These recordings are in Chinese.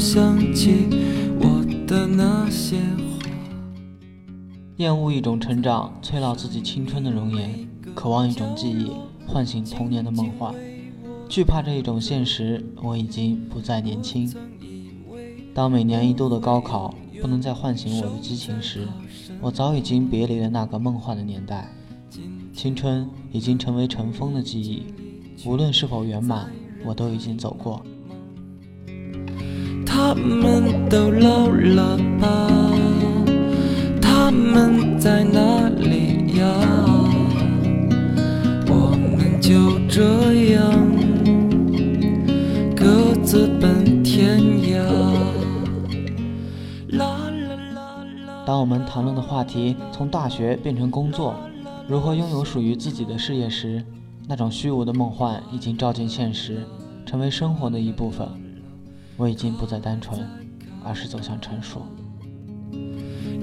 想起我的那些话。厌恶一种成长，催老自己青春的容颜；渴望一种记忆，唤醒童年的梦幻。惧怕这一种现实，我已经不再年轻。当每年一度的高考不能再唤醒我的激情时，我早已经别离了那个梦幻的年代。青春已经成为尘封的记忆，无论是否圆满，我都已经走过。他们都老了吧？他们在哪里呀？我们就这样各自奔天涯。啦啦啦啦。当我们谈论的话题从大学变成工作，如何拥有属于自己的事业时，那种虚无的梦幻已经照进现实，成为生活的一部分。我已经不再单纯，而是走向成熟。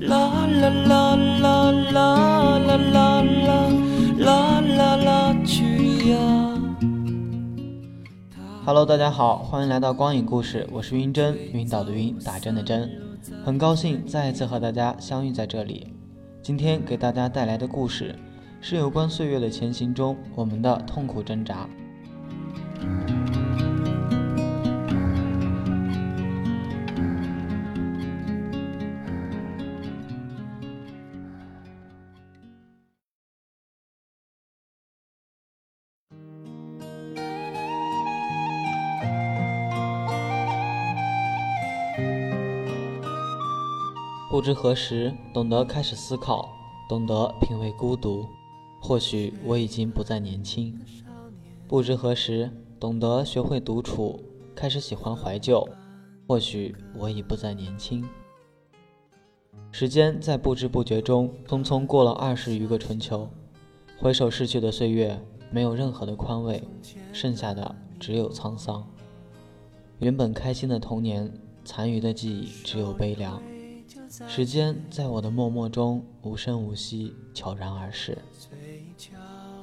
啦啦啦啦啦啦啦啦啦啦啦去呀！Hello，大家好，欢迎来到光影故事，我是晕针，晕倒的晕，打针的针，很高兴再一次和大家相遇在这里。今天给大家带来的故事是有关岁月的前行中我们的痛苦挣扎。不知何时懂得开始思考，懂得品味孤独。或许我已经不再年轻。不知何时懂得学会独处，开始喜欢怀旧。或许我已不再年轻。时间在不知不觉中匆匆过了二十余个春秋，回首逝去的岁月，没有任何的宽慰，剩下的只有沧桑。原本开心的童年，残余的记忆只有悲凉。时间在我的默默中无声无息，悄然而逝。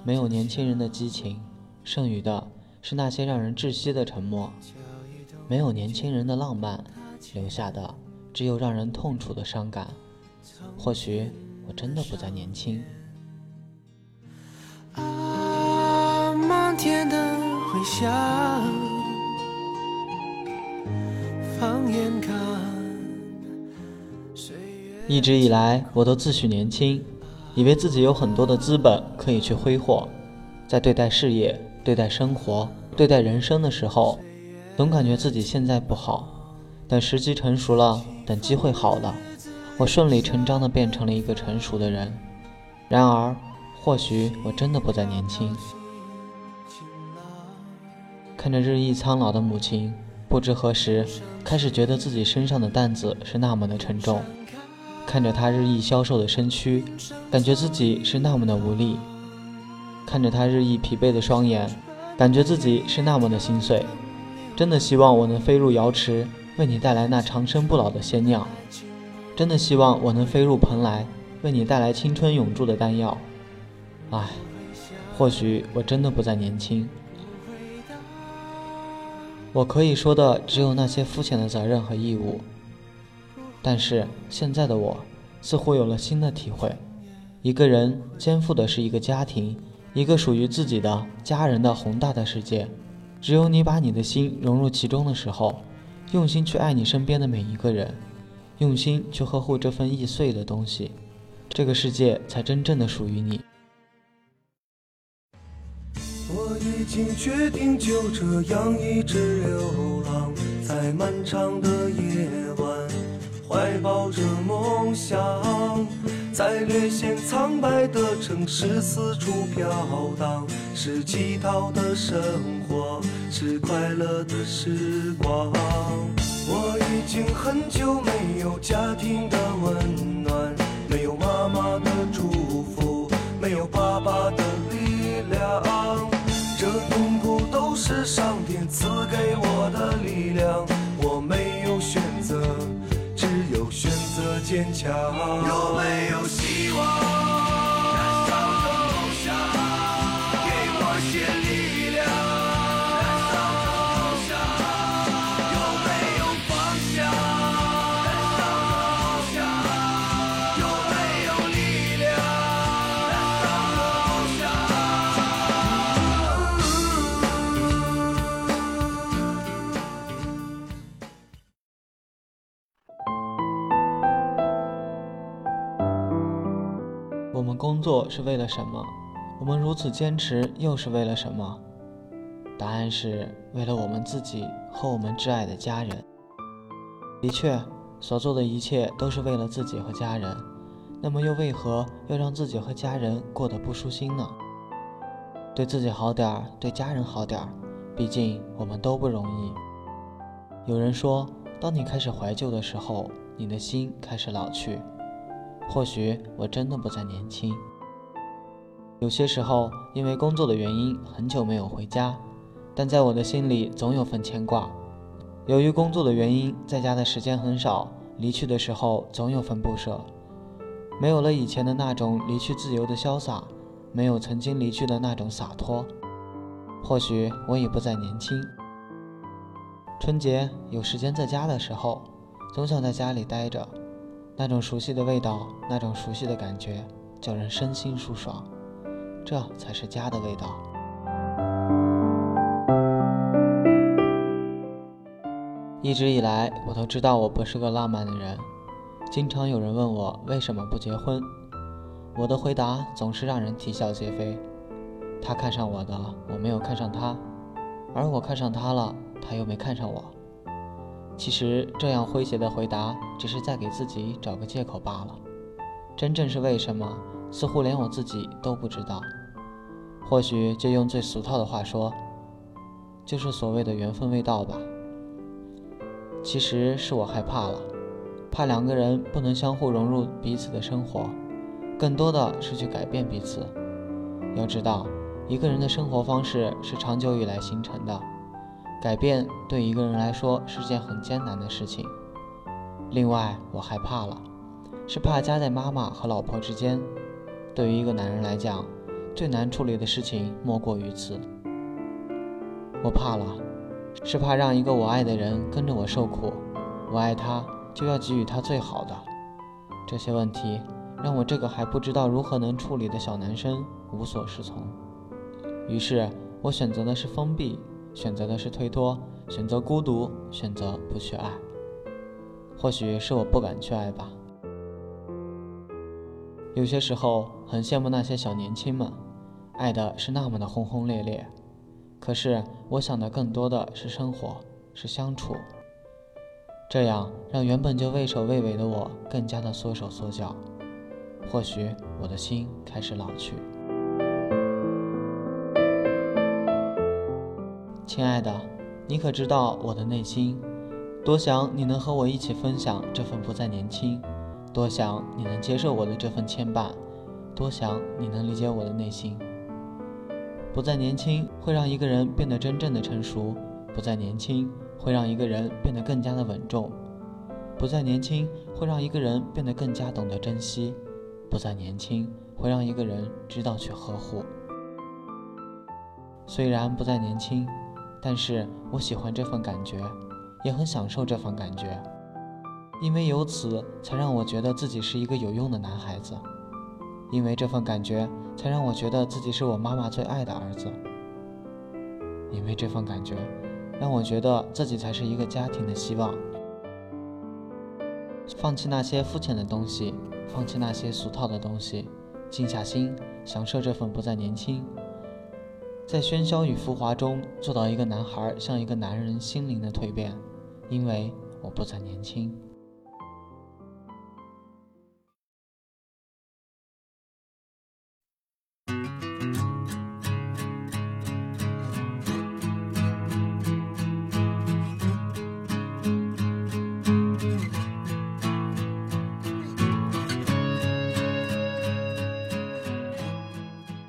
没有年轻人的激情，剩余的是那些让人窒息的沉默；没有年轻人的浪漫，留下的只有让人痛楚的伤感。或许我真的不再年轻。啊，漫天的回响，放眼看。一直以来，我都自诩年轻，以为自己有很多的资本可以去挥霍。在对待事业、对待生活、对待人生的时候，总感觉自己现在不好。等时机成熟了，等机会好了，我顺理成章地变成了一个成熟的人。然而，或许我真的不再年轻。看着日益苍老的母亲，不知何时开始觉得自己身上的担子是那么的沉重。看着他日益消瘦的身躯，感觉自己是那么的无力；看着他日益疲惫的双眼，感觉自己是那么的心碎。真的希望我能飞入瑶池，为你带来那长生不老的仙酿；真的希望我能飞入蓬莱，为你带来青春永驻的丹药。唉，或许我真的不再年轻。我可以说的只有那些肤浅的责任和义务。但是现在的我，似乎有了新的体会：一个人肩负的是一个家庭，一个属于自己的家人的宏大的世界。只有你把你的心融入其中的时候，用心去爱你身边的每一个人，用心去呵护这份易碎的东西，这个世界才真正的属于你。我已经决定就这样一直流浪在漫长的夜晚，怀抱着梦想，在略显苍白的城市四处飘荡，是乞讨的生活，是快乐的时光。我已经很久没有家庭的温暖，没有妈妈的祝福，没有爸爸的力量。这痛苦都是上天赐给我的力量，我没有，坚强。有没有希望？作是为了什么？我们如此坚持又是为了什么？答案是为了我们自己和我们挚爱的家人。的确，所做的一切都是为了自己和家人。那么又为何要让自己和家人过得不舒心呢？对自己好点儿，对家人好点儿，毕竟我们都不容易。有人说，当你开始怀旧的时候，你的心开始老去。或许我真的不再年轻。有些时候，因为工作的原因，很久没有回家，但在我的心里总有份牵挂。由于工作的原因，在家的时间很少，离去的时候总有份不舍。没有了以前的那种离去自由的潇洒，没有曾经离去的那种洒脱。或许我已不再年轻。春节有时间在家的时候，总想在家里待着，那种熟悉的味道，那种熟悉的感觉，叫人身心舒爽。这才是家的味道。一直以来，我都知道我不是个浪漫的人。经常有人问我为什么不结婚，我的回答总是让人啼笑皆非。他看上我的，我没有看上他；而我看上他了，他又没看上我。其实这样诙谐的回答，只是在给自己找个借口罢了。真正是为什么，似乎连我自己都不知道。或许就用最俗套的话说，就是所谓的缘分未到吧。其实是我害怕了。怕两个人不能相互融入彼此的生活，更多的是去改变彼此。要知道，一个人的生活方式是长久以来形成的，改变对一个人来说是件很艰难的事情。另外，我害怕了，是怕夹在妈妈和老婆之间。对于一个男人来讲，最难处理的事情莫过于此。我怕了，是怕让一个我爱的人跟着我受苦。我爱他。就要给予他最好的。这些问题让我这个还不知道如何能处理的小男生无所适从。于是我选择的是封闭，选择的是推脱，选择孤独，选择不去爱。或许是我不敢去爱吧。有些时候很羡慕那些小年轻们，爱的是那么的轰轰烈烈。可是我想的更多的是生活，是相处。这样让原本就畏首畏尾的我更加的缩手缩脚，或许我的心开始老去。亲爱的，你可知道我的内心？多想你能和我一起分享这份不再年轻，多想你能接受我的这份牵绊，多想你能理解我的内心。不再年轻会让一个人变得真正的成熟，不再年轻。会让一个人变得更加的稳重，不再年轻；会让一个人变得更加懂得珍惜，不再年轻；会让一个人知道去呵护。虽然不再年轻，但是我喜欢这份感觉，也很享受这份感觉，因为由此才让我觉得自己是一个有用的男孩子，因为这份感觉才让我觉得自己是我妈妈最爱的儿子，因为这份感觉。让我觉得自己才是一个家庭的希望。放弃那些肤浅的东西，放弃那些俗套的东西，静下心，享受这份不再年轻。在喧嚣与浮华中，做到一个男孩像一个男人心灵的蜕变，因为我不再年轻。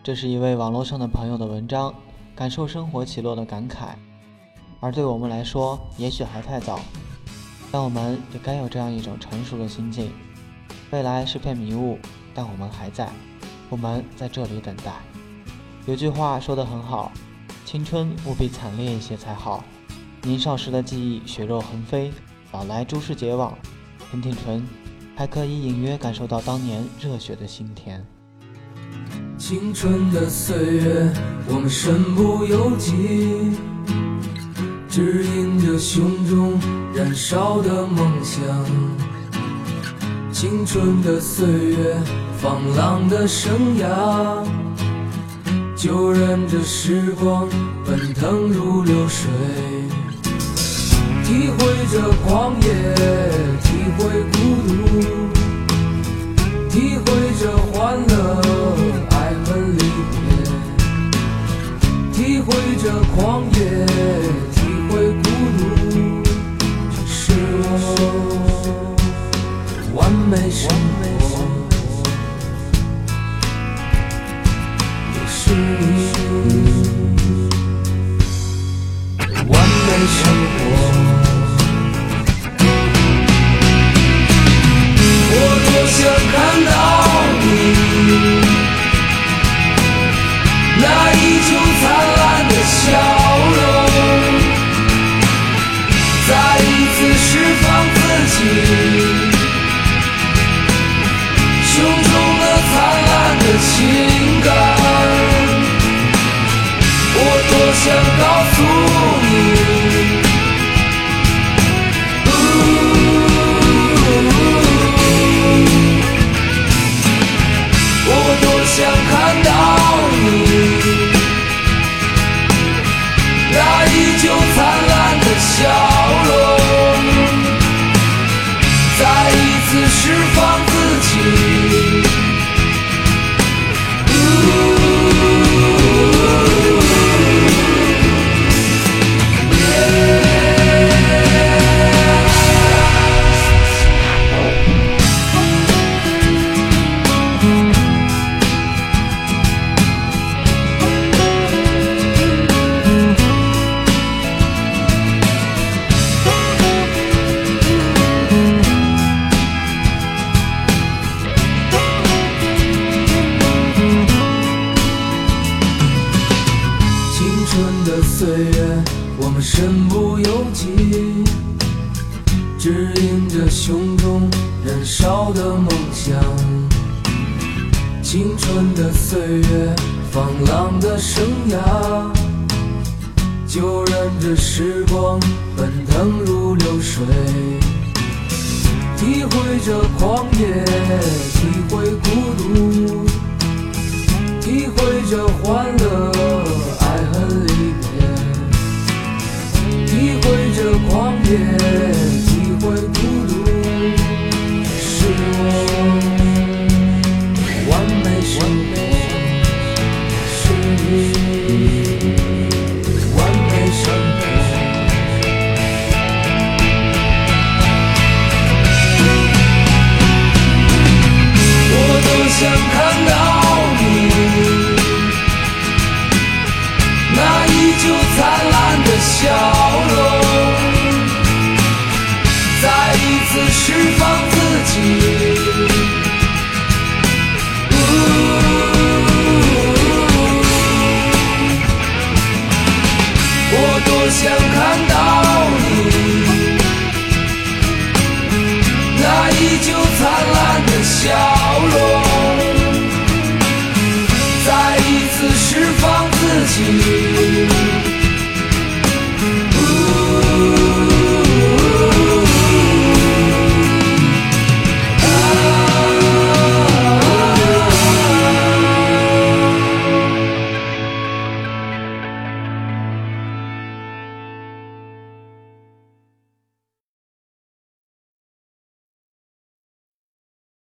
这是一位网络上的朋友的文章，感受生活起落的感慨。而对我们来说，也许还太早，但我们也该有这样一种成熟的心境。未来是片迷雾，但我们还在，我们在这里等待。有句话说得很好，青春务必惨烈一些才好。年少时的记忆血肉横飞，老来诸事皆忘。挺挺唇，还可以隐约感受到当年热血的心田。青春的岁月，我们身不由己，指引着胸中燃烧的梦想。青春的岁月，放浪的生涯，就任这时光奔腾如流水，体会着狂野，体会孤独，体会着欢乐，爱会着狂野，体会孤独，这是我完美生活。也是你完美生活。我多想看到指引着胸中燃烧的梦想。青春的岁月，放浪的生涯，就任这时光奔腾如流水，体会着狂野，体会孤独。体会着欢乐，爱恨离别，体会着狂野，会孤独，是我完美生活，是你完美生活。我多想看到你，那依旧灿烂的笑容，次释放自己。呜我多想看到你那依旧灿烂的笑容再一次释放自己。